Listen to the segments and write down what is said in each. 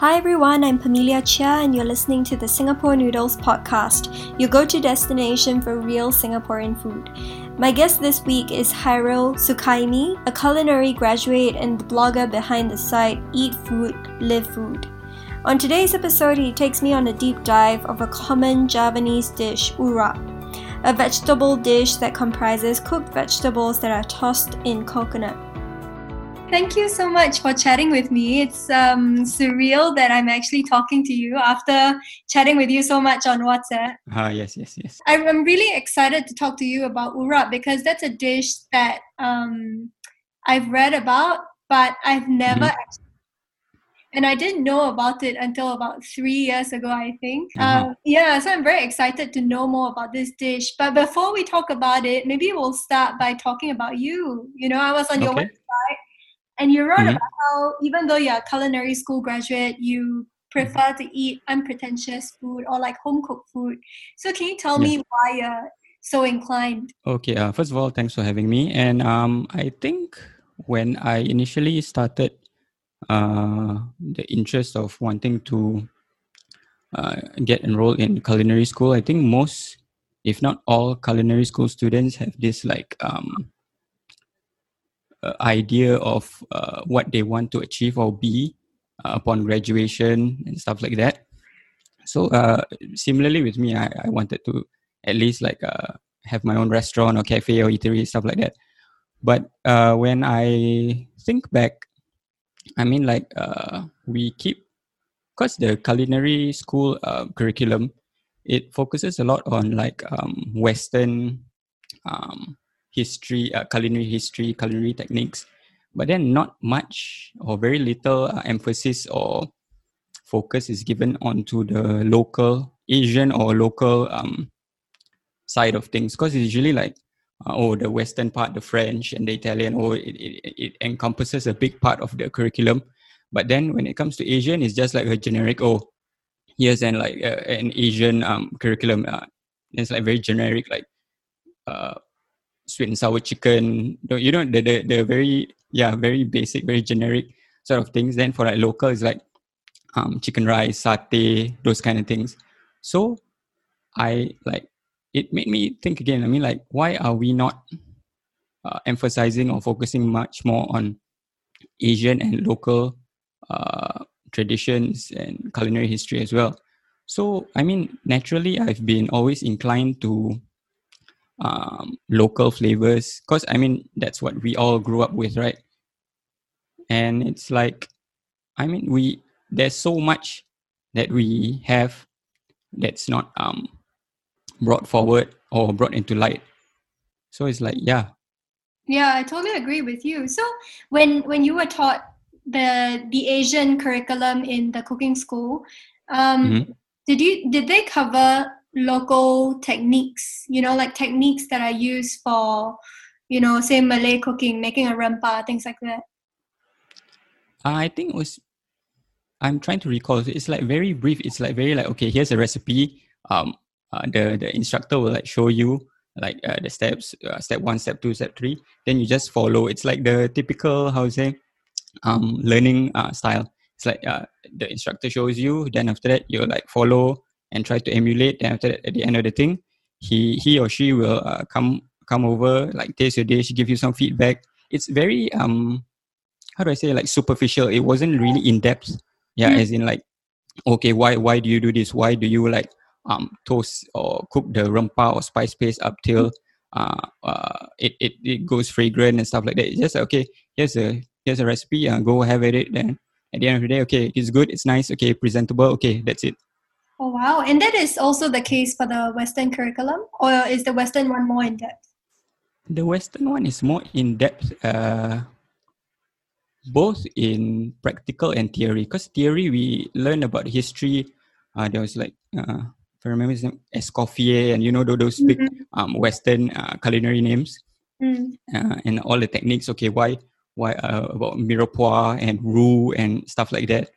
Hi everyone, I'm Pamelia Chia, and you're listening to the Singapore Noodles podcast, your go to destination for real Singaporean food. My guest this week is Hairil Sukaime, a culinary graduate and the blogger behind the site Eat Food, Live Food. On today's episode, he takes me on a deep dive of a common Javanese dish, urap, a vegetable dish that comprises cooked vegetables that are tossed in coconut. Thank you so much for chatting with me. It's um, surreal that I'm actually talking to you after chatting with you so much on WhatsApp. Ah, uh, yes, yes, yes. I'm really excited to talk to you about urap because that's a dish that um, I've read about, but I've never mm-hmm. actually and I didn't know about it until about three years ago, I think. Uh-huh. Uh, yeah, so I'm very excited to know more about this dish. But before we talk about it, maybe we'll start by talking about you. You know, I was on okay. your website and you wrote mm-hmm. about how, even though you're a culinary school graduate, you prefer to eat unpretentious food or like home cooked food. So, can you tell yes. me why you're so inclined? Okay, uh, first of all, thanks for having me. And um, I think when I initially started uh, the interest of wanting to uh, get enrolled in culinary school, I think most, if not all, culinary school students have this like um, uh, idea of uh, what they want to achieve or be uh, upon graduation and stuff like that. So uh, similarly with me, I, I wanted to at least like uh, have my own restaurant or cafe or eatery stuff like that. But when I think back, I mean like we keep because the culinary school curriculum it focuses a lot on like um, Western um, history, uh, culinary history, culinary techniques, but then not much or very little uh, emphasis or focus is given onto the local Asian or local um, side of things. Because it's usually like uh, oh the western part the french and the italian oh it, it, it encompasses a big part of the curriculum. But then when it comes to asian it's just like a generic oh here's an like uh, an asian um, curriculum. Uh, it's like very generic like uh, sweet and sour chicken you know the, the the very yeah very basic very generic sort of things. Then for like local it's like um, chicken rice satay those kind of things. So i like it made me think again. I mean like why are we not uh, emphasizing or focusing much more on asian and local uh, traditions and culinary history as well? So i mean naturally i've been always inclined to um, local flavors because i mean that's what we all grew up with right? And it's like i mean we there's so much that we have that's not um, brought forward or brought into light. So it's like yeah. Yeah i totally agree with you. So when when you were taught the the asian curriculum in the cooking school um, mm-hmm. did you did they cover local techniques, you know, like techniques that I use for, you know, say Malay cooking, making a rempah, things like that? I think it was, I'm trying to recall, it's like very brief. It's like very like, okay, here's a recipe. Um, uh, the, the instructor will like show you like uh, the steps, uh, step one, step two, step three. Then you just follow. It's like the typical, how to say, um, learning uh, style. It's like uh, the instructor shows you, then after that you like follow and try to emulate. And after that, at the end of the thing, he he or she will uh, come come over, like taste your dish, give you some feedback. It's very um, how do I say like superficial. It wasn't really in depth. Yeah, mm. as in like, okay, why why do you do this? Why do you like um toast or cook the rempah or spice paste up till uh, uh it, it it goes fragrant and stuff like that. It's just okay. Here's a here's a recipe. Uh, go have at it. Then at the end of the day, okay, it's good. It's nice. Okay, presentable. Okay, that's it. Oh wow! And that is also the case for the Western curriculum, or is the Western one more in depth? The Western one is more in depth, uh, both in practical and theory. Because theory, we learn about history. Uh, there was like, uh, if I remember his name, Escoffier, and you know those big mm-hmm. um, Western uh, culinary names, mm. uh, and all the techniques. Okay, why why uh, about mirepoix and roux and stuff like that.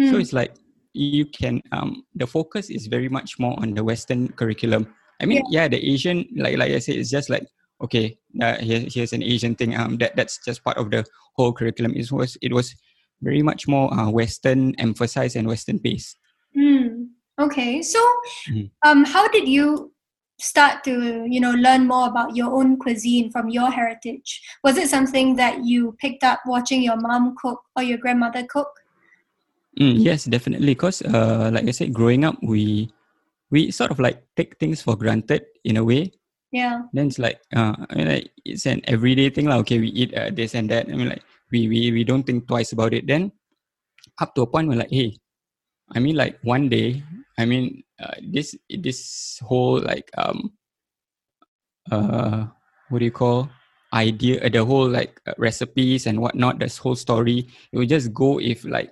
Mm. So it's like you can um, the focus is very much more on the western curriculum i mean yeah, yeah the asian like like i said it's just like okay uh, here, here's an asian thing um that that's just part of the whole curriculum it was it was very much more uh, Western emphasized and Western based. Mm. Okay, so Mhm. um, how did you start to you know learn more about your own cuisine from your heritage? Was it something that you picked up watching your mom cook or your grandmother cook? Mm, yes, definitely. Because, uh, like I said, growing up, we we sort of like take things for granted in a way. Yeah. Then it's like, uh, I mean, like it's an everyday thing. Like, okay, we eat uh, this and that. I mean, like we, we we don't think twice about it. Then, up to a point where like, hey, I mean, like one day, I mean, uh, this this whole like um, uh, what do you call idea? The whole like uh, recipes and whatnot. This whole story, it will just go if like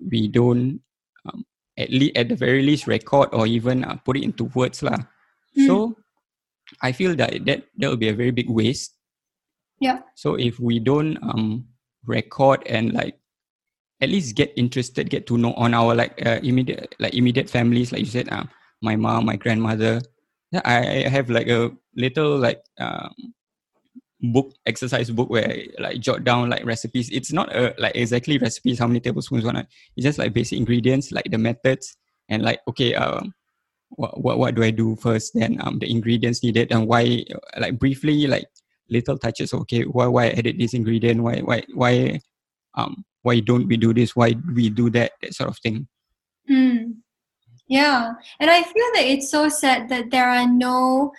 we don't um, at least at the very least record or even uh, put it into words lah. Mm. So I feel that that that will be a very big waste. Yeah. So if we don't um record and like at least get interested, get to know on our like uh, immediate like immediate families, like you said, um, my mom, my grandmother. Yeah, I, I have like a little like um book exercise book where I like jot down like recipes. It's not a like exactly recipes how many tablespoons one. It's just like basic ingredients, like the methods and like okay um what what, what do I do first? Then um the ingredients needed and why like briefly like little touches. Okay, why why I added this ingredient? Why why why um why don't we do this? Why we do that? That sort of thing. Mm. Yeah, and I feel that it's so sad that there are no,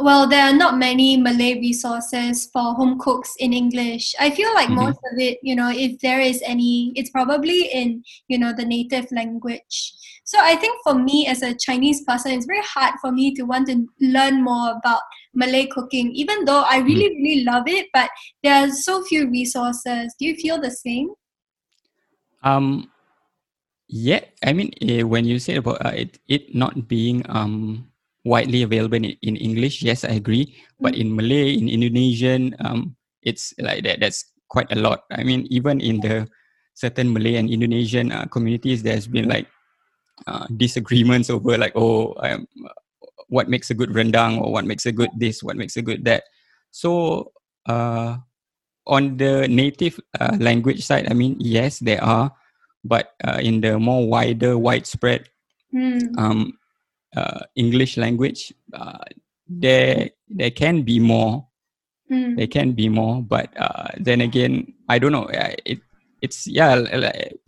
well, there are not many Malay resources for home cooks in English. I feel like Mhm. most of it, you know, if there is any, it's probably in, you know, the native language. So I think for me as a Chinese person, it's very hard for me to want to learn more about Malay cooking, even though I really, really love it, but there are so few resources. Do you feel the same? Um, yeah, I mean, eh, when you say about uh, it, it not being um widely available in, in English, yes, I agree. But in Malay, in Indonesian, um, it's like that. That's quite a lot. I mean, even in the certain Malay and Indonesian uh, communities, there's been like uh, disagreements over like, oh, um, what makes a good rendang or what makes a good this, what makes a good that. So, uh, on the native uh, language side, I mean, yes, there are, but uh, in the more wider, widespread Mm. um, uh, English language, uh, there there can be more. Mm. There can be more, but uh, then again, I don't know. uh, It it's yeah,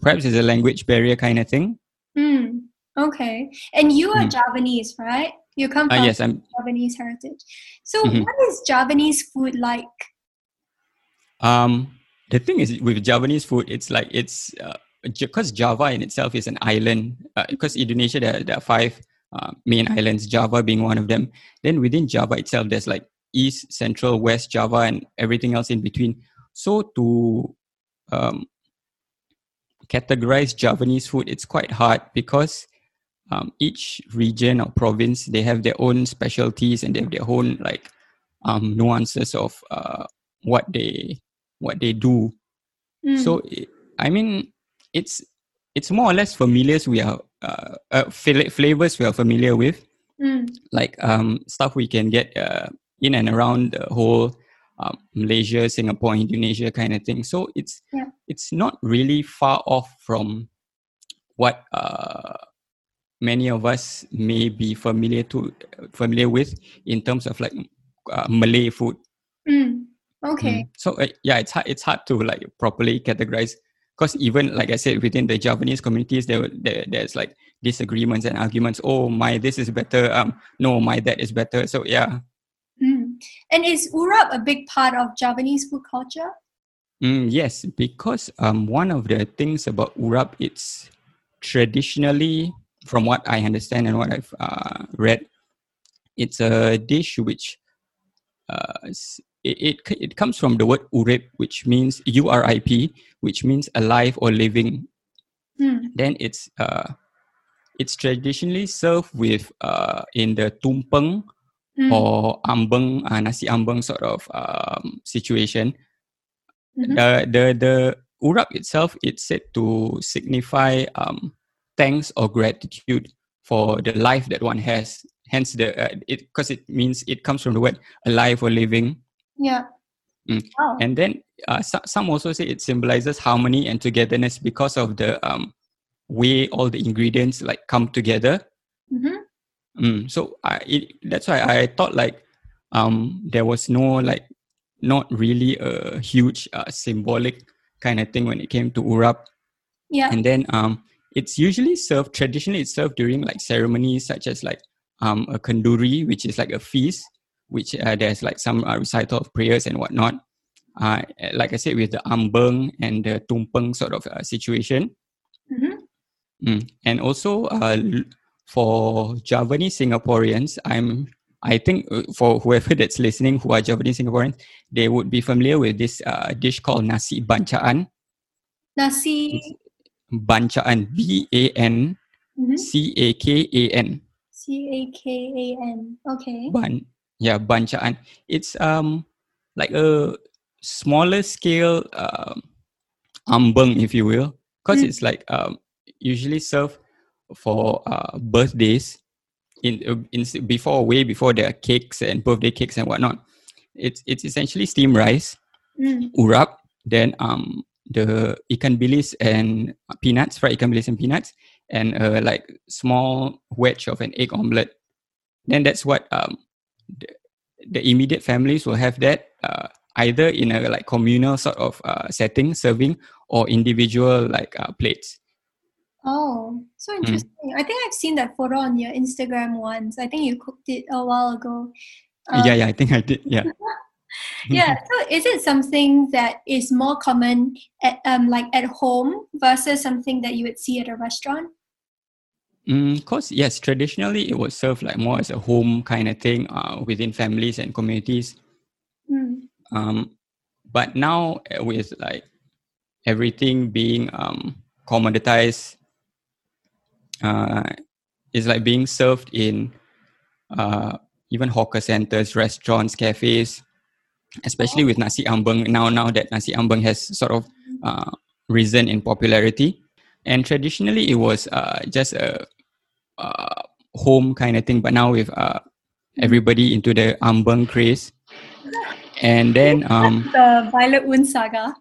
perhaps it's a language barrier kind of thing. Mm, okay. And you are Mm. Javanese, right? You come Uh, from yes, I'm. Javanese heritage. So Mhm. what is Javanese food like? Um, the thing is with Javanese food, it's like it's because Java in itself is an island. Because Indonesia, there, there are five uh, main islands, Java being one of them. Then within Java itself, there's like East, Central, West Java, and everything else in between. So to um, categorize Javanese food, it's quite hard because um, each region or province they have their own specialties and they have their own like um, nuances of uh, what they what they do. Mm, So i- I mean, it's it's more or less familiar. We are uh, uh, fla- flavors we are familiar with, mm, like um, stuff we can get uh, in and around the whole um, Malaysia, Singapore, Indonesia kind of thing. So it's Yeah. it's not really far off from what uh, many of us may be familiar to familiar with in terms of like uh, Malay food. mm. Okay. Mm. So uh, yeah, it's hard. It's hard to like properly categorize because even like I said, within the Javanese communities, there, there there's like disagreements and arguments. Oh, my this is better. Um, no, my that is better. So yeah, Mm. And is urap a big part of Javanese food culture? mm, yes, because um one of the things about urap, it's traditionally, from what I understand and what I've uh, read, it's a dish which uh, it, it it comes from the word urip, which means U R I P, which means alive or living. Mm. then it's uh it's traditionally served with uh in the tumpeng Mm. or ambeng uh, nasi ambeng sort of um situation Mhm. the the the urap itself it's said to signify um thanks or gratitude for the life that one has hence the uh, it because it means it comes from the word alive or living Yeah. Mm. Wow. and then uh, so, some also say it symbolizes harmony and togetherness because of the um, way all the ingredients like come together. Mm-hmm. Mm, so I, it, that's why I thought like um, there was no like not really a huge uh, symbolic kind of thing when it came to urap. Yeah. And then um, it's usually served traditionally. It's served during like ceremonies such as like um, a kanduri, which is like a feast, which uh, there's like some uh, recital of prayers and whatnot. Uh, like I said, with the ambeng and the tumpeng sort of uh, situation. Mm-hmm. Mm. And also uh, for Javanese Singaporeans, I'm I think uh, for whoever that's listening who are Javanese Singaporeans, they would be familiar with this uh, dish called nasi bancakan. Nasi Bancakan, B A N mm-hmm. C A K A N. C A K A N. Okay. Ban, yeah, bancakan. It's um like a smaller scale um, ambeng, if you will, because Mm. it's like um usually served for uh, birthdays in, uh, in before way before there are cakes and birthday cakes and whatnot. It's it's essentially steamed rice, Mm. urap, then um the ikan bilis and peanuts, fried ikan bilis and peanuts, and uh, like small wedge of an egg omelette. Then that's what um the, the immediate families will have that uh, either in a like communal sort of uh, setting, serving, or individual like uh, plates. Oh, so Mm. interesting. I think I've seen that photo on your Instagram once. I think you cooked it a while ago. Um, yeah, yeah, I think I did. Yeah. yeah so is it something that is more common at um like at home versus something that you would see at a restaurant Mm, cause yes, traditionally it was served like more as a home kind of thing uh, within families and communities. mm. Um, but now uh, with like everything being um, commoditized, uh, it's like being served in uh, even hawker centers, restaurants, cafes, especially with nasi ambeng. Now, now that nasi ambeng has sort of uh, risen in popularity, and traditionally it was uh, just a uh, home kind of thing, but now with uh, everybody into the ambeng craze, and then um, the Violet Oon saga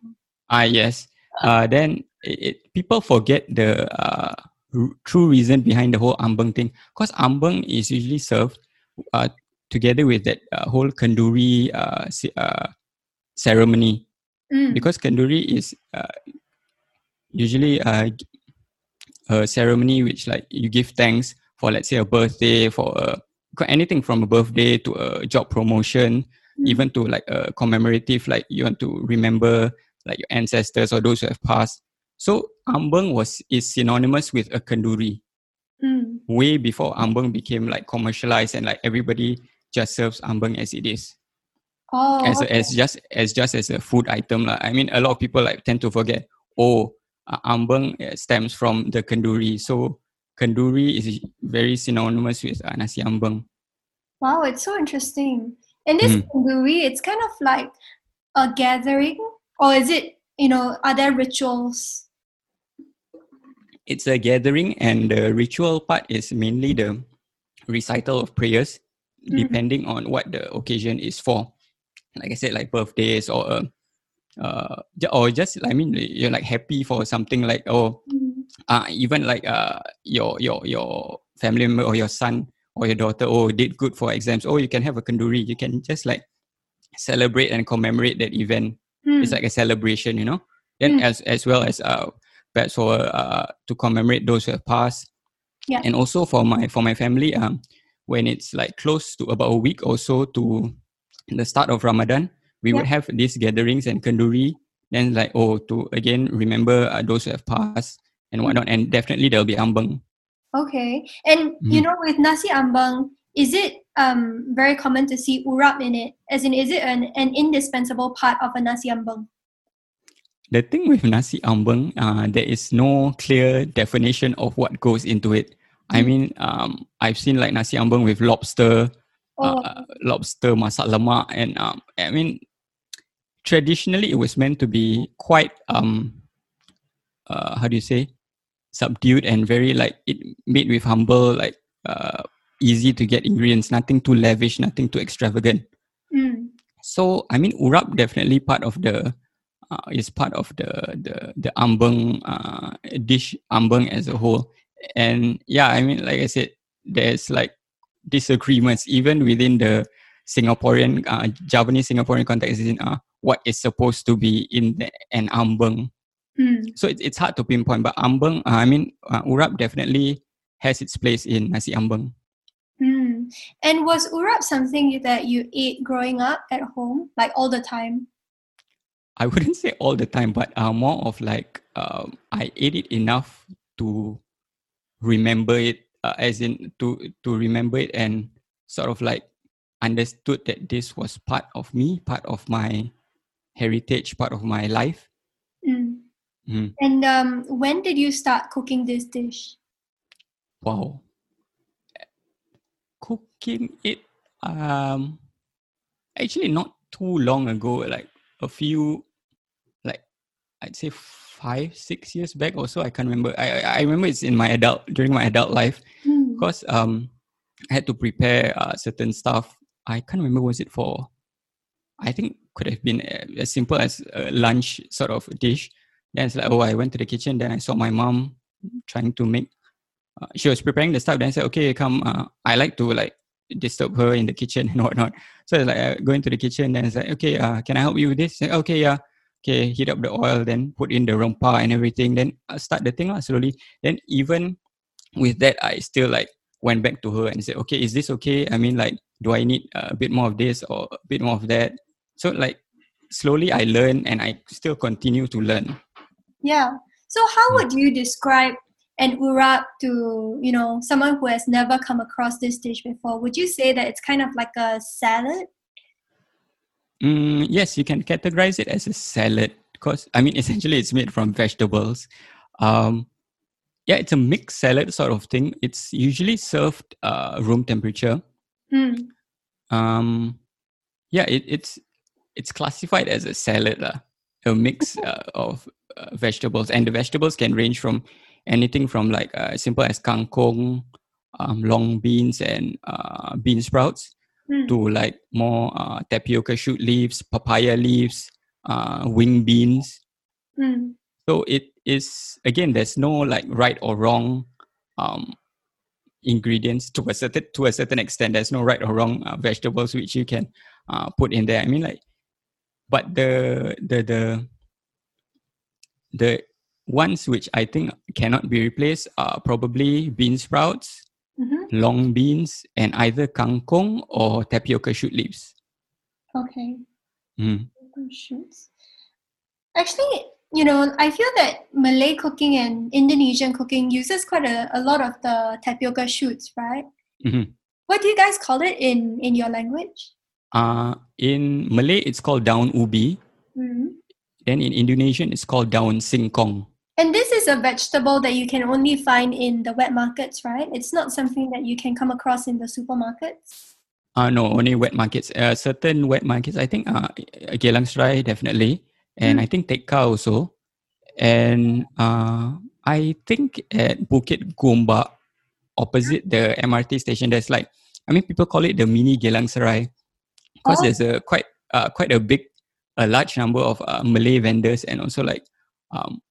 Ah, yes. Uh, then it, it, people forget the uh, r- true reason behind the whole ambeng thing. Because ambeng is usually served uh, together with that uh, whole kanduri uh, ce- uh, ceremony. Mm. Because kanduri is uh, usually uh, a ceremony which like you give thanks for let's say a birthday, for a, anything from a birthday to a job promotion, Mm. even to like a commemorative, like you want to remember like your ancestors or those who have passed. So ambeng was is synonymous with a kanduri Mm. way before ambeng became like commercialized and like everybody just serves ambeng as it is oh as a, okay. as just as just as a food item lah. I mean a lot of people like tend to forget oh uh, ambeng uh, stems from the kanduri so kanduri is very synonymous with uh, nasi ambeng wow it's so interesting. And this Mm. kanduri it's kind of like a gathering or is it you know are there rituals? It's a gathering and the ritual part is mainly the recital of prayers Mm. depending on what the occasion is for. Like i said like birthdays or uh, uh or just i mean you're like happy for something like oh Mm. uh even like uh your your your family member or your son or your daughter oh did good for exams oh you can have a kanduri you can just like celebrate and commemorate that event Mm. it's like a celebration you know then Mm. as as well as uh perhaps for uh to commemorate those who have passed Yeah. and also for my for my family um when it's like close to about a week or so to the start of ramadan we would have these gatherings and kanduri then like oh to again remember uh, those who have passed and whatnot and definitely there'll be ambeng Okay. And you Mhm. know, with nasi ambeng, is it um very common to see urap in it? As in, is it an, an indispensable part of a nasi ambeng? the thing with nasi ambeng, uh, there is no clear definition of what goes into it. I Mm. mean, um, I've seen like nasi ambeng with lobster, Oh, uh, lobster masak lemak, and um, I mean, traditionally it was meant to be quite um, uh, how do you say, subdued and very like it made with humble, like uh, easy to get ingredients, nothing too lavish, nothing too extravagant. mm, So I mean, urap definitely part of the uh, is part of the the the ambeng uh, dish ambeng as a whole. And yeah, I mean, like I said, there's like disagreements even within the Singaporean uh, Javanese Singaporean context in uh, what is supposed to be in the, an ambeng. Mm. So it, it's hard to pinpoint, but ambeng, uh, I mean, uh, urap definitely has its place in nasi ambeng. Mm. And was urap something that you ate growing up at home, like all the time? I wouldn't say all the time, but uh, more of like um, I ate it enough to remember it, uh, as in to to remember it and sort of like understood that this was part of me, part of my heritage, part of my life. Mm. Mm. And um, when did you start cooking this dish? Wow. Cooking it, um, actually not too long ago, like a few, like I'd say five, six years back or so. I can't remember. I I remember it's in my adult during my adult life Mm. because um I had to prepare uh, certain stuff. I can't remember was it for. I think could have been uh, as simple as a lunch sort of dish. Then it's like oh I went to the kitchen. Then I saw my mom trying to make. Uh, she was preparing the stuff. Then I said okay come. Uh, I like to like disturb her in the kitchen and whatnot. So it's like I go into the kitchen. Then it's like okay uh, can I help you with this? Say, okay yeah. Okay, heat up the oil, then put in the rempah and everything. Then uh, start the thing lah slowly. Then even with that, I still like went back to her and said, okay, is this okay? I mean, like, do I need a bit more of this or a bit more of that? So, like, slowly I learn and I still continue to learn. Yeah. So how would you describe an urap to you know someone who has never come across this dish before? Would you say that it's kind of like a salad? Mm, yes, you can categorize it as a salad because, I mean, essentially it's made from vegetables. Um, yeah, it's a mixed salad sort of thing. It's usually served uh, room temperature. Mm. Um, yeah, it, it's it's classified as a salad, lah. a mix uh, of uh, vegetables, and the vegetables can range from anything from like uh, simple as kangkong, um, long beans, and uh, bean sprouts Mm. to like more uh, tapioca shoot leaves, papaya leaves, uh, wing beans. Mm. So it is again, there's no like right or wrong um, ingredients to a certain to a certain extent. There's no right or wrong uh, vegetables which you can uh, put in there. I mean, like, but the the the the ones which I think cannot be replaced are probably bean sprouts, hmm long beans, and either kangkong or tapioca shoot leaves. Okay. Mm. Shoots. Actually, you know, I feel that Malay cooking and Indonesian cooking uses quite a, a lot of the tapioca shoots, right? Mhm. What do you guys call it in in your language? Uh, in Malay, it's called daun ubi. Mm. Then in Indonesian, it's called daun singkong. And this is a vegetable that you can only find in the wet markets, right? It's not something that you can come across in the supermarkets. Uh, no, only wet markets. Uh, certain wet markets, I think uh, Geylang Serai definitely, and Mm. I think Tekka also. And uh, I think at Bukit Gombak, opposite the MRT station, there's like, I mean, people call it the mini Geylang Serai because Oh. there's a quite uh, quite a big, a large number of uh, Malay vendors and also like um,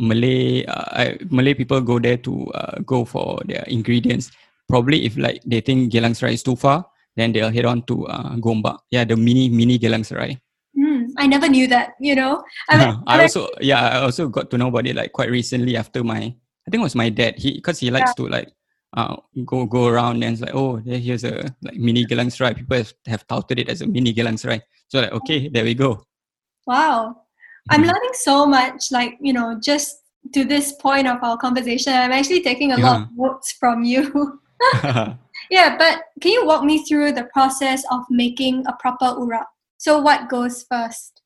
Malay uh, I- Malay people go there to uh, go for their ingredients. Probably if like they think Geylang Serai is too far, then they'll head on to uh, Gombak. Yeah, the mini mini Geylang Serai. Mm, I never knew that, you know. I mean, I also yeah I also got to know about it like quite recently after my I think it was my dad. He because he likes to like uh go go around and it's like oh here's a like mini Geylang Serai. People have, have touted it as a mini Geylang Serai. So like okay there we go. wow. I'm Mhm. learning so much, like, you know, just to this point of our conversation. I'm actually taking a lot of notes from you. yeah, but can you walk me through the process of making a proper urap? So, what goes first?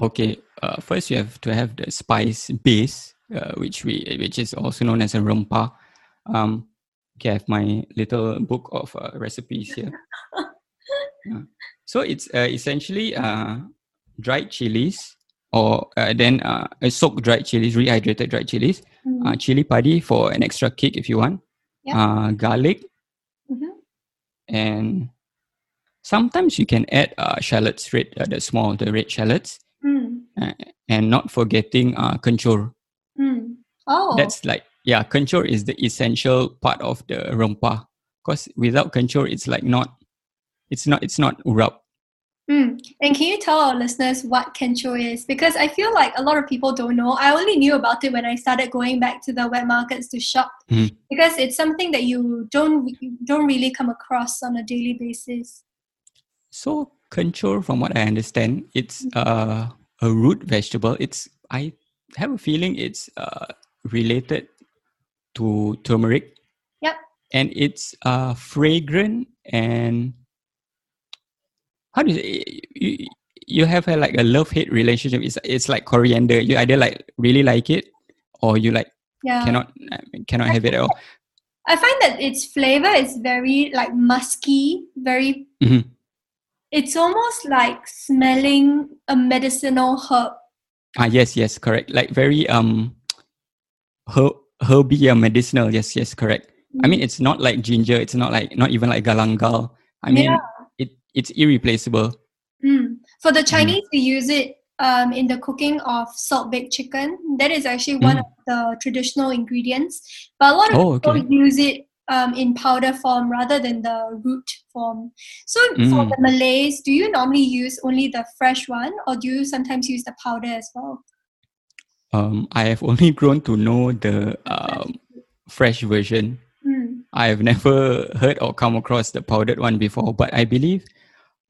Okay, uh, first you have to have the spice base, uh, which we which is also known as a rempah. Um, okay, I have my little book of uh, recipes here. Yeah. So it's uh, essentially uh, dried chilies, or uh, then uh, soaked dried chilies, rehydrated dried chilies, Mm, uh, chili padi for an extra kick if you want, Yeah. uh, garlic, mhm. and sometimes you can add uh, shallots, red, uh, the small, the red shallots Mm, and not forgetting uh, kencur. Mm. Oh. That's like yeah, kencur is the essential part of the rempah. Because without kencur, it's like not, it's not, it's not urap. Mm. And can you tell our listeners what kencur is? Because I feel like a lot of people don't know. I only knew about it when I started going back to the wet markets to shop Mm. because it's something that you don't don't really come across on a daily basis. So kencur, from what I understand, it's uh, a root vegetable. It's I have a feeling it's uh, related to turmeric. Yep. And it's uh, fragrant and how do you you, you have a, like a love hate relationship. It's it's like coriander. You either like really like it or you like Yeah. cannot cannot have it at all. I find that its flavor is very like musky, very. Mhm. It's almost like smelling a medicinal herb. Ah yes yes correct. Like very um herb herby uh, medicinal. Yes yes correct. I mean, it's not like ginger. It's not like not even like galangal. I mean, Yeah. it it's irreplaceable. Mm. For the Mm-hmm. Chinese, we use it um, in the cooking of salt baked chicken. That is actually one Mm. of the traditional ingredients. But a lot of Oh, people okay. use it um, in powder form rather than the root form. So for Mm. the Malays, do you normally use only the fresh one, or do you sometimes use the powder as well? Um, I have only grown to know the um, fresh version. Mm. I have never heard or come across the powdered one before, but I believe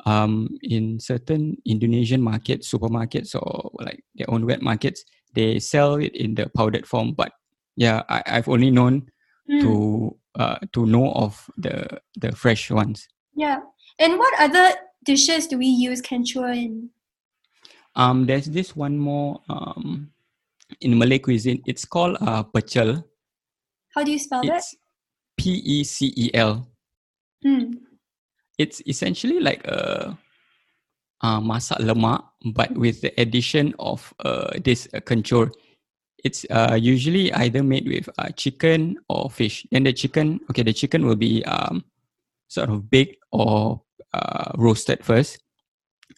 um, in certain Indonesian markets, supermarkets, or like their own wet markets, they sell it in the powdered form. But yeah, I, I've only known Mm. to uh, to know of the the fresh ones. Yeah. And what other dishes do we use kencur in? Um, there's this one more um, in Malay cuisine. It's called uh, pecel. How do you spell that? It's P E C E L. Mm. It's essentially like a uh, masak lemak, but with the addition of uh, this uh, kencur. It's uh, usually either made with uh, chicken or fish. Then the chicken, okay, the chicken will be um, sort of baked or uh, roasted first.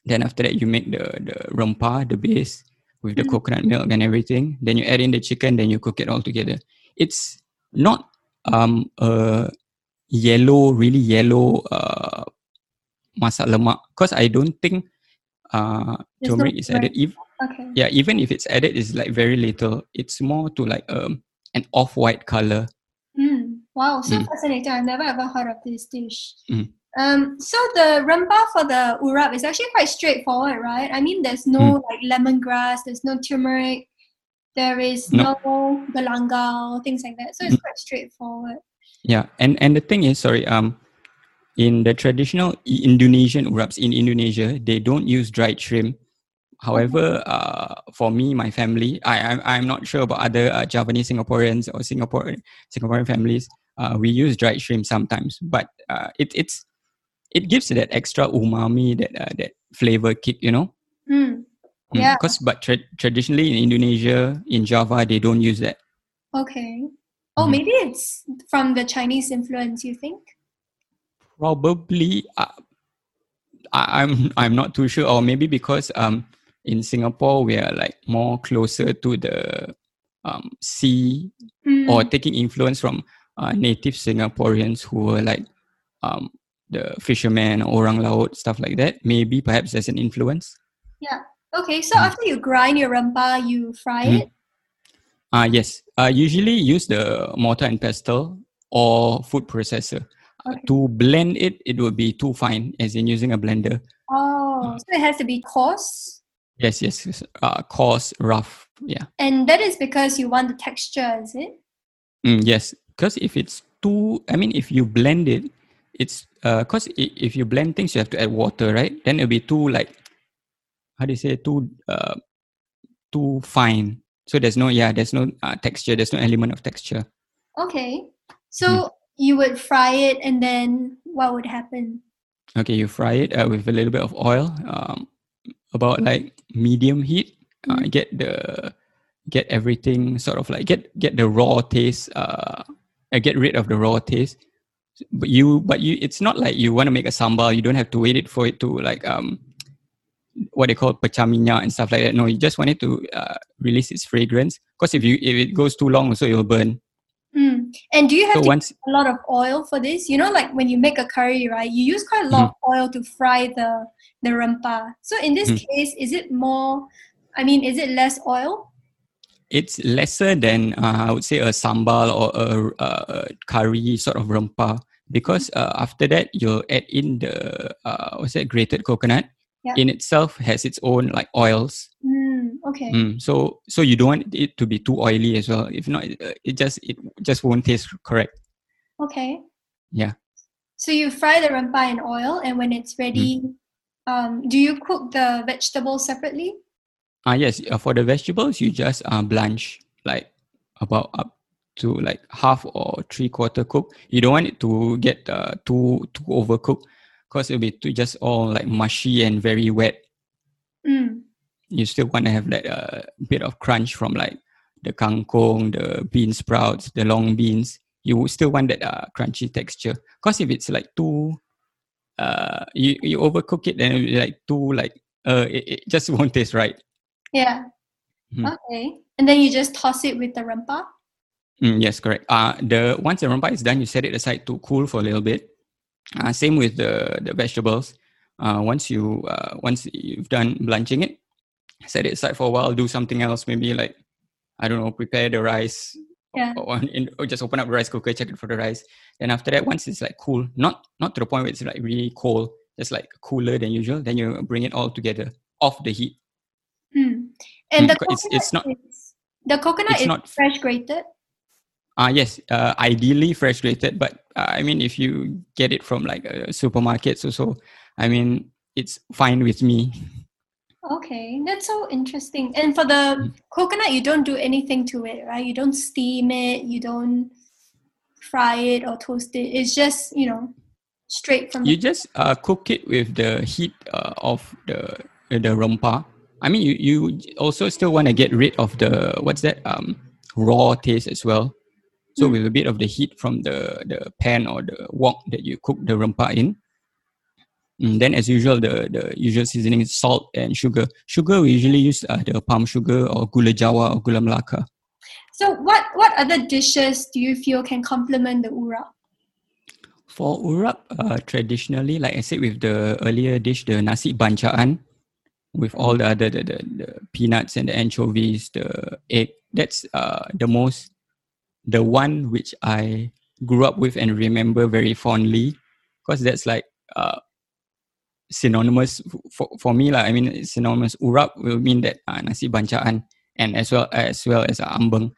Then after that, you make the the rempah, the base with the coconut milk and everything. Then you add in the chicken. Then you cook it all together. It's not um a yellow, really yellow uh, masak lemak because I don't think uh, no turmeric is added. If, Okay. yeah, even if it's added, it's like very little. It's more to like um an off-white color. Mm. Wow, so Mm. fascinating. I've never ever heard of this dish. Mm. Um, so the rempah for the urap is actually quite straightforward, right? I mean, there's no Mm. like lemongrass, there's no turmeric, there is No. no galangal, things like that. So it's Mm. quite straightforward. Yeah, and and the thing is, sorry, um, in the traditional Indonesian uraps in Indonesia, they don't use dried shrimp. However, uh, for me, my family, I I'm, I'm not sure about other uh, Javanese Singaporeans or Singapore Singaporean families. Uh, we use dried shrimp sometimes, but uh, it it's it gives that extra umami, that uh, that flavor kick, you know. Mm. Yeah. Because but tra- traditionally in Indonesia, in Java, they don't use that. Okay. Oh, Mhm. maybe it's from the Chinese influence, you think? Probably, uh, I, I'm I'm not too sure, or maybe because um in Singapore we are like more closer to the um sea Mm. or taking influence from uh, native Singaporeans who were like um the fishermen, orang laut, stuff like that. Maybe perhaps there's an influence. Yeah. Okay, so Mm. after you grind your rempah, you fry Mm. it. Ah yes, uh, usually use the mortar and pestle or food processor. Uh, Okay. To blend it, it would be too fine, as in using a blender. Oh, so it has to be coarse. Yes, yes, yes. Uh, coarse, rough. Yeah. And that is because you want the texture, is it? Mm, yes, because if it's too, I mean, if you blend it, it's because if you blend things, you have to add water, right? Then it'll be too like, how do you say, too, uh, too fine. So there's no, yeah, there's no uh, texture. There's no element of texture. Okay. So Hmm. you would fry it and then what would happen? Okay, you fry it uh, with a little bit of oil, um, about like medium heat. Uh, Mm. Get the get everything sort of like get get the raw taste. Uh, uh, get rid of the raw taste. But you, but you, it's not like you want to make a sambal. You don't have to wait it for it to like um what they call pecah and stuff like that. No, you just want it to uh, release its fragrance. Because if you if it goes too long, so it will burn. Mm. And do you have So to once- use a lot of oil for this? You know, like when you make a curry, right? You use quite a lot of oil to fry the the rempah. So in this Mm. case, is it more? I mean, is it less oil? It's lesser than uh, I would say a sambal or a, a curry sort of rempah because uh, after that you'll add in the uh, what's that grated coconut. Yeah. In itself has its own like oils. Mm, okay. Mm, so so you don't want it to be too oily as well. If not, it, uh, it just it just won't taste correct. Okay. Yeah. So you fry the rempah in oil, and when it's ready, Mm. um, do you cook the vegetables separately? Ah yes, uh, for the vegetables you just uh, blanch like about up to like half or three quarter cook. You don't want it to get uh, too too overcooked because it'll be too just all like mushy and very wet. Mm. You still want to have that uh, bit of crunch from like the kangkong, the bean sprouts, the long beans. You still want that uh, crunchy texture. Because if it's like too, uh, you you overcook it, then it'll be like too like uh, it, it just won't taste right. Yeah. Mhm. Okay. And then you just toss it with the rempah. Mm, yes, correct. Uh, the once the rempah is done, you set it aside to cool for a little bit. Uh, same with the the vegetables. Uh, once you uh, once you've done blanching it, set it aside for a while. Do something else. Maybe like I don't know, prepare the rice. Yeah. Or, or, just open up the rice cooker, check it for the rice. Then after that, once it's like cool, not not to the point where it's like really cold, just like cooler than usual. Then you bring it all together off the heat. Mm. And Mm, the it's- coconut it's not- is, the coconut is not- fresh grated. Ah yes, uh, ideally fresh grated, but uh, I mean if you get it from like a supermarket, so so I mean it's fine with me. Okay, that's so interesting. And for the coconut, you don't do anything to it, right? You don't steam it, you don't fry it or toast it. It's just you know straight from You the just uh, cook it with the heat uh, of the the rempah. I mean you you also still want to get rid of the what's that um raw taste as well. So Mm. with a bit of the heat from the the pan or the wok that you cook the rempah in. Mm, then as usual the the usual seasoning is salt and sugar. Sugar we usually use uh, the palm sugar or gula jawa or gula melaka. So what what other dishes do you feel can complement the urap? For urap, uh, traditionally, like I said with the earlier dish, the nasi bancakan, with all the other the, the, the peanuts and the anchovies, the egg. That's uh, the most, the one which I grew up with and remember very fondly, because that's like uh, synonymous for, for me lah. I mean, synonymous urap will mean that uh, nasi bancakan and as well as well as uh, ambeng.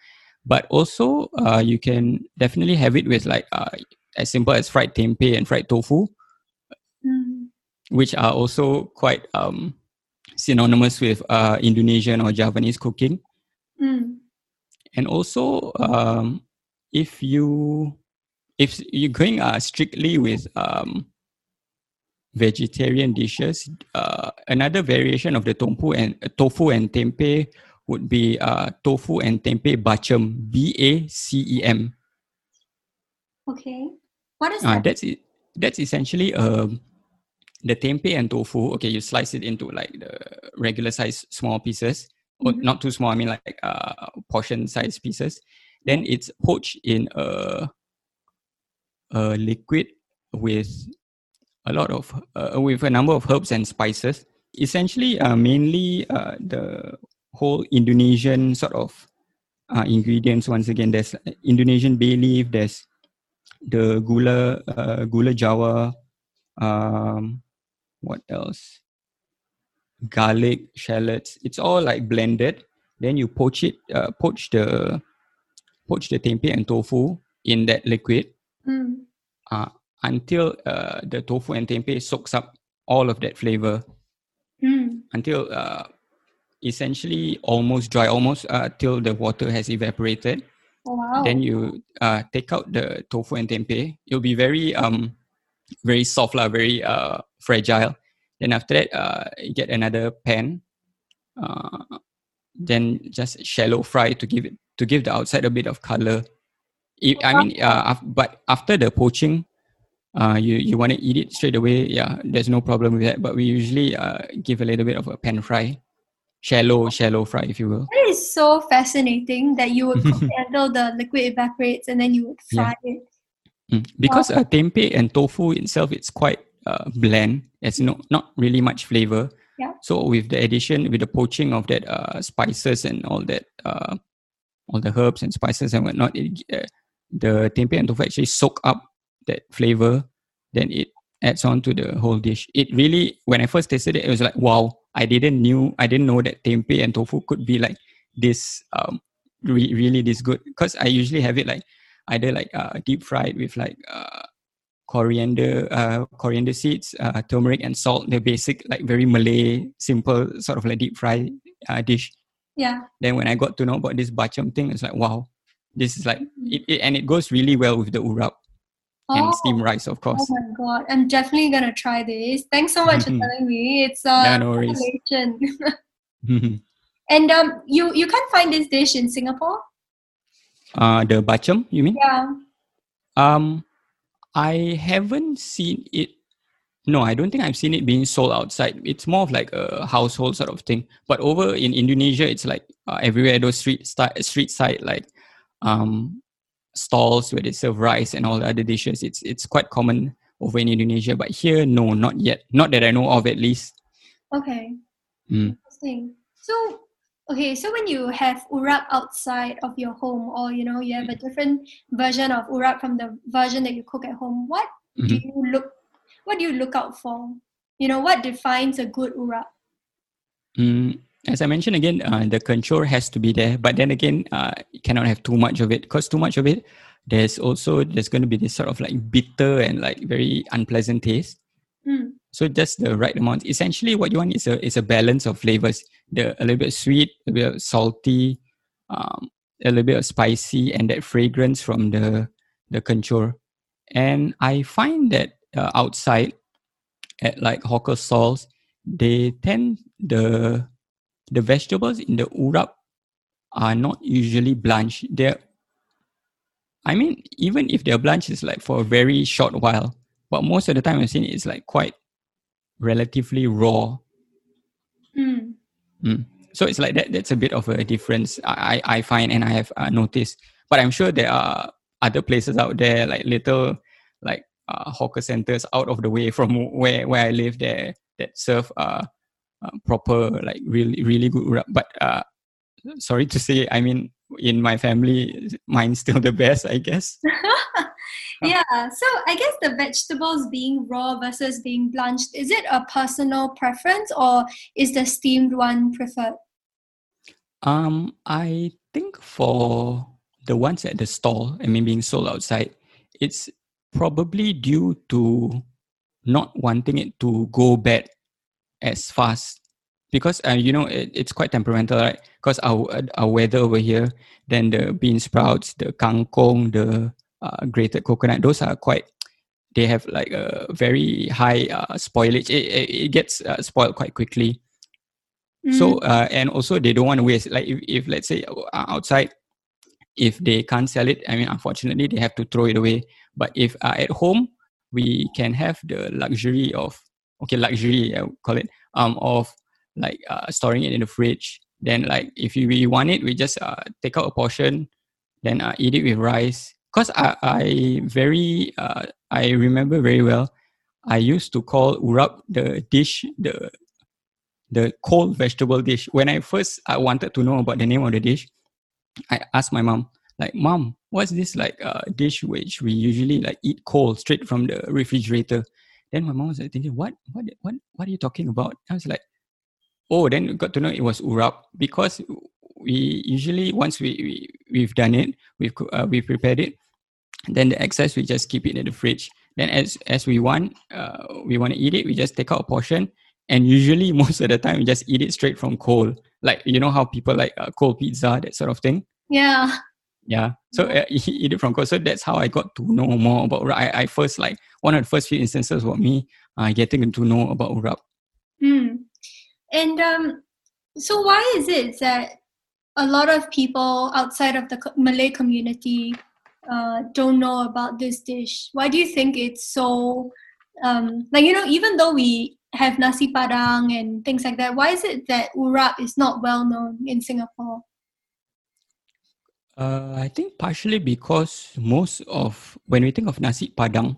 But also, uh, you can definitely have it with like uh, as simple as fried tempeh and fried tofu, Mm. which are also quite um, synonymous with uh, Indonesian or Javanese cooking. Mm. And also, um, if you if you're going uh, strictly with um, vegetarian dishes, uh, another variation of the tofu and tofu and tempeh would be uh, tofu and tempeh bacem, B A C E M. Okay. What is Uh, that? that's it. That's essentially um, the tempeh and tofu. Okay, you slice it into like the regular size small pieces, or Mhm. not too small. I mean like uh, portion size pieces. Then it's poached in a a liquid with a lot of uh, with a number of herbs and spices. Essentially, uh, mainly uh, the whole Indonesian sort of uh, ingredients. Once again, there's Indonesian bay leaf. There's the gula uh, gula jawa um what else garlic shallots it's all like blended then you poach it uh, poach the poach the tempeh and tofu in that liquid Mm. uh, until uh, the tofu and tempeh soaks up all of that flavor Mm. until uh, essentially almost dry almost uh, till the water has evaporated Oh, wow. then you uh, take out the tofu and tempeh. It'll be very um very soft lah, very uh fragile. Then after that, uh, you get another pan. Uh, then just shallow fry to give it to give the outside a bit of color. It, I mean, uh, but after the poaching, uh, you you want to eat it straight away, yeah, there's no problem with that. But we usually uh, give a little bit of a pan fry, shallow shallow fry, if you will. That is so fascinating that you would until the liquid evaporates and then you would fry Yeah. it. Mm. Because uh, tempeh and tofu itself, it's quite uh, bland. It's no, not really much flavor. Yeah. So with the addition, with the poaching of that uh, spices and all that, uh, all the herbs and spices and whatnot, it, uh, the tempeh and tofu actually soak up that flavor. Then it adds on to the whole dish. It really, when I first tasted it, it was like, wow! I didn't knew, I didn't know that tempeh and tofu could be like this, um, re- really this good. Because I usually have it like either like uh, deep fried with like uh, coriander uh, coriander seeds uh, turmeric and salt the basic like very malay simple sort of like deep fry uh, dish Yeah. then when i got to know about this bacem thing it's like wow this is like it, it and it goes really well with the urap and Oh, steamed rice of course oh my god. I'm definitely gonna try this. Thanks so much for Mhm. telling me. It's uh Yeah, no revelation. and um you you can't find this dish in Singapore? uh the bacem you mean Yeah. Um, I haven't seen it. No, I don't think I've seen it being sold outside. It's more of like a household sort of thing. But over in Indonesia, it's like uh, everywhere those street street side like um stalls where they serve rice and all the other dishes. It's it's quite common over in Indonesia. But here, no, not yet. Not that I know of, at least. Okay. Mm. Interesting. So okay, so when you have urap outside of your home or you know you have a different version of urap from the version that you cook at home, what do Mhm. you look what do you look out for? You know, what defines a good urap? Mm, as I mentioned again, uh, the kencur has to be there. But then again, uh, you cannot have too much of it because too much of it, there's also there's going to be this sort of like bitter and like very unpleasant taste. Mm. So just the right amount. Essentially, what you want is a is a balance of flavors. The a little bit sweet, a little bit salty, um, a little bit spicy, and that fragrance from the the kencur. And I find that uh, outside at like hawker stalls, they tend the the vegetables in the urap are not usually blanched. They're I mean, even if they're blanched, it's like for a very short while. But most of the time I've seen it, it's like quite relatively raw. Mm. Mm. So it's like that. That's a bit of a difference I, I find and I have uh, noticed. But I'm sure there are other places out there, like little like uh, hawker centers out of the way from where where I live there that serve uh, uh proper like really really good. But uh, sorry to say, I mean in my family, mine's still the best, I guess. yeah, so I guess the vegetables being raw versus being blanched, is it a personal preference or is the steamed one preferred? Um, I think for the ones at the stall, I mean, being sold outside, it's probably due to not wanting it to go bad as fast because uh, you know it, it's quite temperamental, right? Because our our weather over here, then the bean sprouts, the kangkong, the uh, grated coconut, those are quite. They have like a very high uh, spoilage. It, it, it gets uh, spoiled quite quickly. So uh, and also they don't want to waste. Like if, if let's say uh, outside, if they can't sell it, I mean unfortunately they have to throw it away. But if uh, at home, we can have the luxury of okay luxury I would call it um of like uh, storing it in the fridge. Then like if you really want it, we just uh, take out a portion, then uh, eat it with rice. Cause I I very uh, I remember very well. I used to call urap the dish the the cold vegetable dish. When I first I wanted to know about the name of the dish, I asked my mom, like, Mom, what's this like uh, dish which we usually like eat cold straight from the refrigerator? Then my mom was like thinking, what, what, what, what are you talking about? I was like, oh, then got to know it was urap because we usually once we, we we've done it, we've uh, we've prepared it, then the excess we just keep it in the fridge. Then as as we want, uh, we want to eat it, we just take out a portion, and usually most of the time we just eat it straight from cold. Like you know how people like uh, cold pizza, that sort of thing. Yeah. Yeah. So uh, eat it from cold. So that's how I got to know more about urap. I, I first like one of the first few instances was me uh, getting to know about urap. Hmm. And um, so why is it that a lot of people outside of the Malay community uh, don't know about this dish? Why do you think it's so um, like you know even though we have nasi padang and things like that, why is it that urap is not well known in Singapore? Uh, I think partially because most of when we think of nasi padang,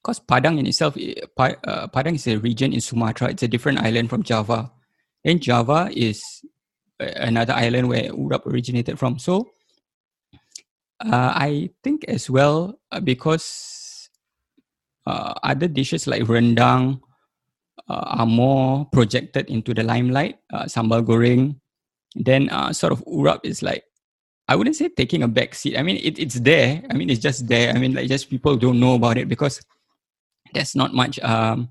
because Padang in itself, uh, Padang is a region in Sumatra. It's a different island from Java, and Java is another island where urap originated from. So, uh, I think as well uh, because uh, other dishes like rendang uh, are more projected into the limelight. Uh, sambal goreng, then sort of urap is like I wouldn't say taking a back seat. I mean, it, it's there. I mean, it's just there. I mean, like just people don't know about it because there's not much um,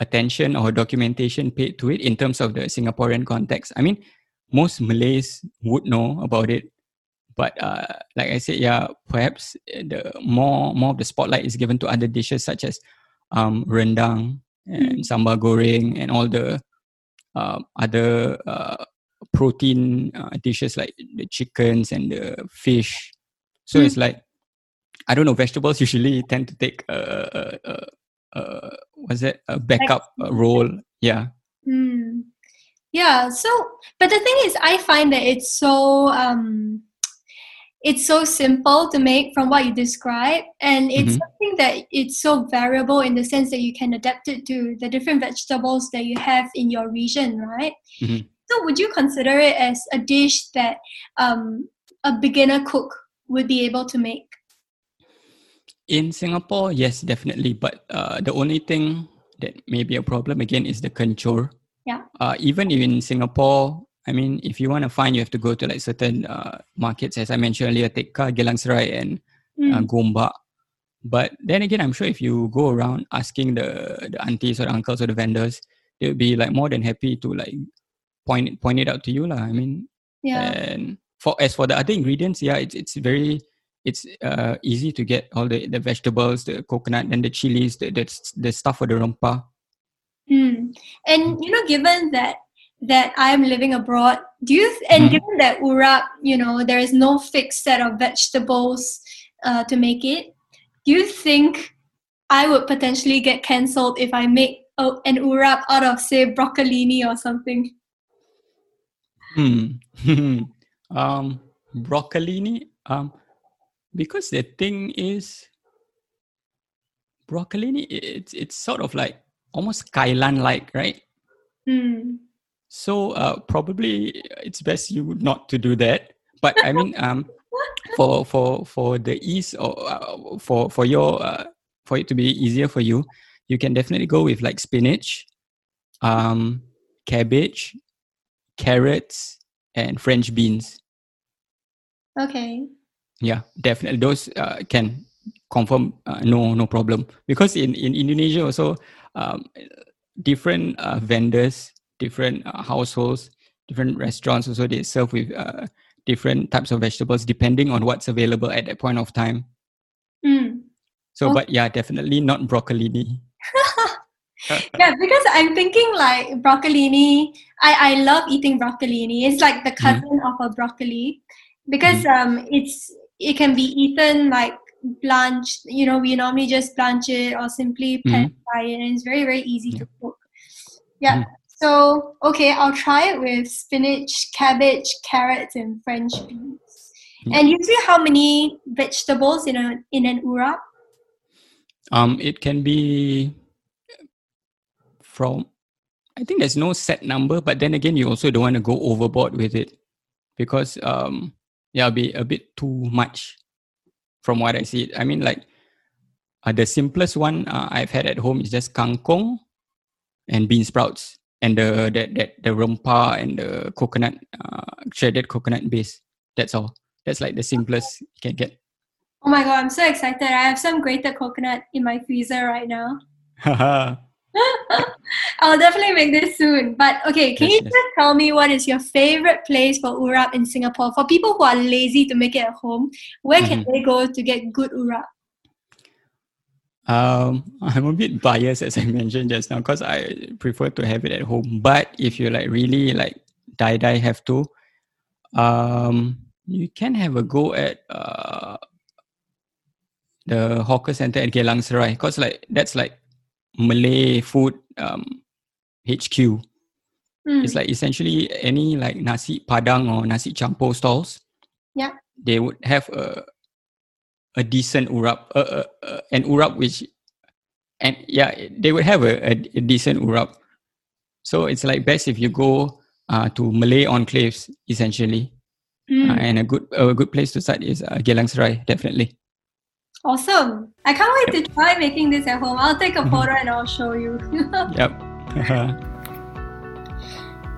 attention or documentation paid to it in terms of the Singaporean context. I mean, most Malays would know about it, but uh, like I said, yeah, perhaps the more more of the spotlight is given to other dishes such as um, rendang and mm. sambal goreng and all the uh, other uh, protein uh, dishes like the chickens and the fish. So mm. it's like I don't know. Vegetables usually tend to take a, a, a, a what's it a backup role. Yeah. Mm. Yeah. So, but the thing is, I find that it's so um, it's so simple to make from what you describe and it's mm-hmm. something that it's so variable in the sense that you can adapt it to the different vegetables that you have in your region right mm-hmm. So, would you consider it as a dish that um, a beginner cook would be able to make? In Singapore, yes, definitely. But uh, the only thing that may be a problem again is the kencur. Yeah. Uh, even in Singapore, I mean, if you want to find, you have to go to like certain uh, markets, as I mentioned earlier, Tekka, Geylang Serai, and mm. uh, Gombak. But then again, I'm sure if you go around asking the the aunties or the uncles or the vendors, they'll be like more than happy to like point point it out to you lah. I mean, yeah. And for as for the other ingredients, yeah, it's it's very it's uh, easy to get all the, the vegetables, the coconut, and the chilies, the the, the stuff for the rempah. Mm. And you know, given that that I'm living abroad, do you and mm. given that urap, you know, there is no fixed set of vegetables uh, to make it, do you think I would potentially get cancelled if I make oh, an urap out of say broccolini or something? Hmm. um, broccolini. Um, because the thing is, broccolini. It's it's sort of like almost kailan like, right? Hmm. So uh, probably it's best you not to do that. But I mean, um, for for for the ease or uh, for for your uh, for it to be easier for you, you can definitely go with like spinach, um, cabbage, carrots, and French beans. Okay. Yeah, definitely. Those uh, can confirm uh, no no problem because in in Indonesia also um, different uh, vendors, different uh, households, different restaurants also they serve with uh, different types of vegetables depending on what's available at that point of time. Mm. So, okay. but yeah, definitely not broccolini. yeah, because I'm thinking like broccolini. I, I love eating broccolini. It's like the mm-hmm. cousin mm. of a broccoli because mm. um it's it can be eaten like blanched. You know, we normally just blanch it or simply pan mm. fry it, and it's very very easy to cook. Yeah. Mm. So okay, I'll try it with spinach, cabbage, carrots, and French beans. And usually, how many vegetables in a in an urap? Um, it can be from I think there's no set number, but then again, you also don't want to go overboard with it because um, yeah, it'll be a bit too much from what I see. I mean, like uh, the simplest one uh, I've had at home is just kangkong and bean sprouts and the that that the rempah and the coconut uh, shredded coconut base. That's all. That's like the simplest you can get. Oh my god, I'm so excited! I have some grated coconut in my freezer right now. I'll definitely make this soon. But okay, can yes, you yes. just tell me what is your favorite place for urap in Singapore? For people who are lazy to make it at home, where mm-hmm. can they go to get good urap? Um, I'm a bit biased as I mentioned just now because I prefer to have it at home. But if you like really like die die have to, um, you can have a go at uh, the hawker center at Geylang Serai because like that's like Malay food um, HQ. Mm. It's like essentially any like nasi padang or nasi campur stalls. Yeah. They would have a a decent urap, uh, uh, uh, an urap which, and yeah, they would have a, a, a decent urap. So it's like best if you go uh, to Malay enclaves essentially, mm. uh, and a good a good place to start is uh, Geylang Serai definitely. Awesome! I can't wait yep. to try making this at home. I'll take a mm-hmm. photo and I'll show you. yep.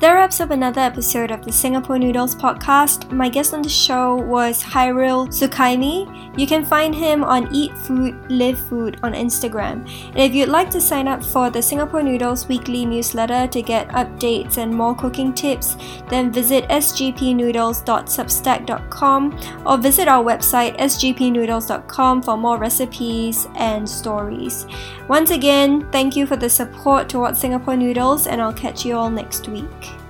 That wraps up another episode of the Singapore Noodles podcast. My guest on the show was Hairil Sukaime. You can find him on Eat Food, Live Food on Instagram. And if you'd like to sign up for the Singapore Noodles weekly newsletter to get updates and more cooking tips, then visit sgpnoodles.substack.com or visit our website sgpnoodles.com for more recipes and stories. Once again, thank you for the support towards Singapore Noodles, and I'll catch you all next week.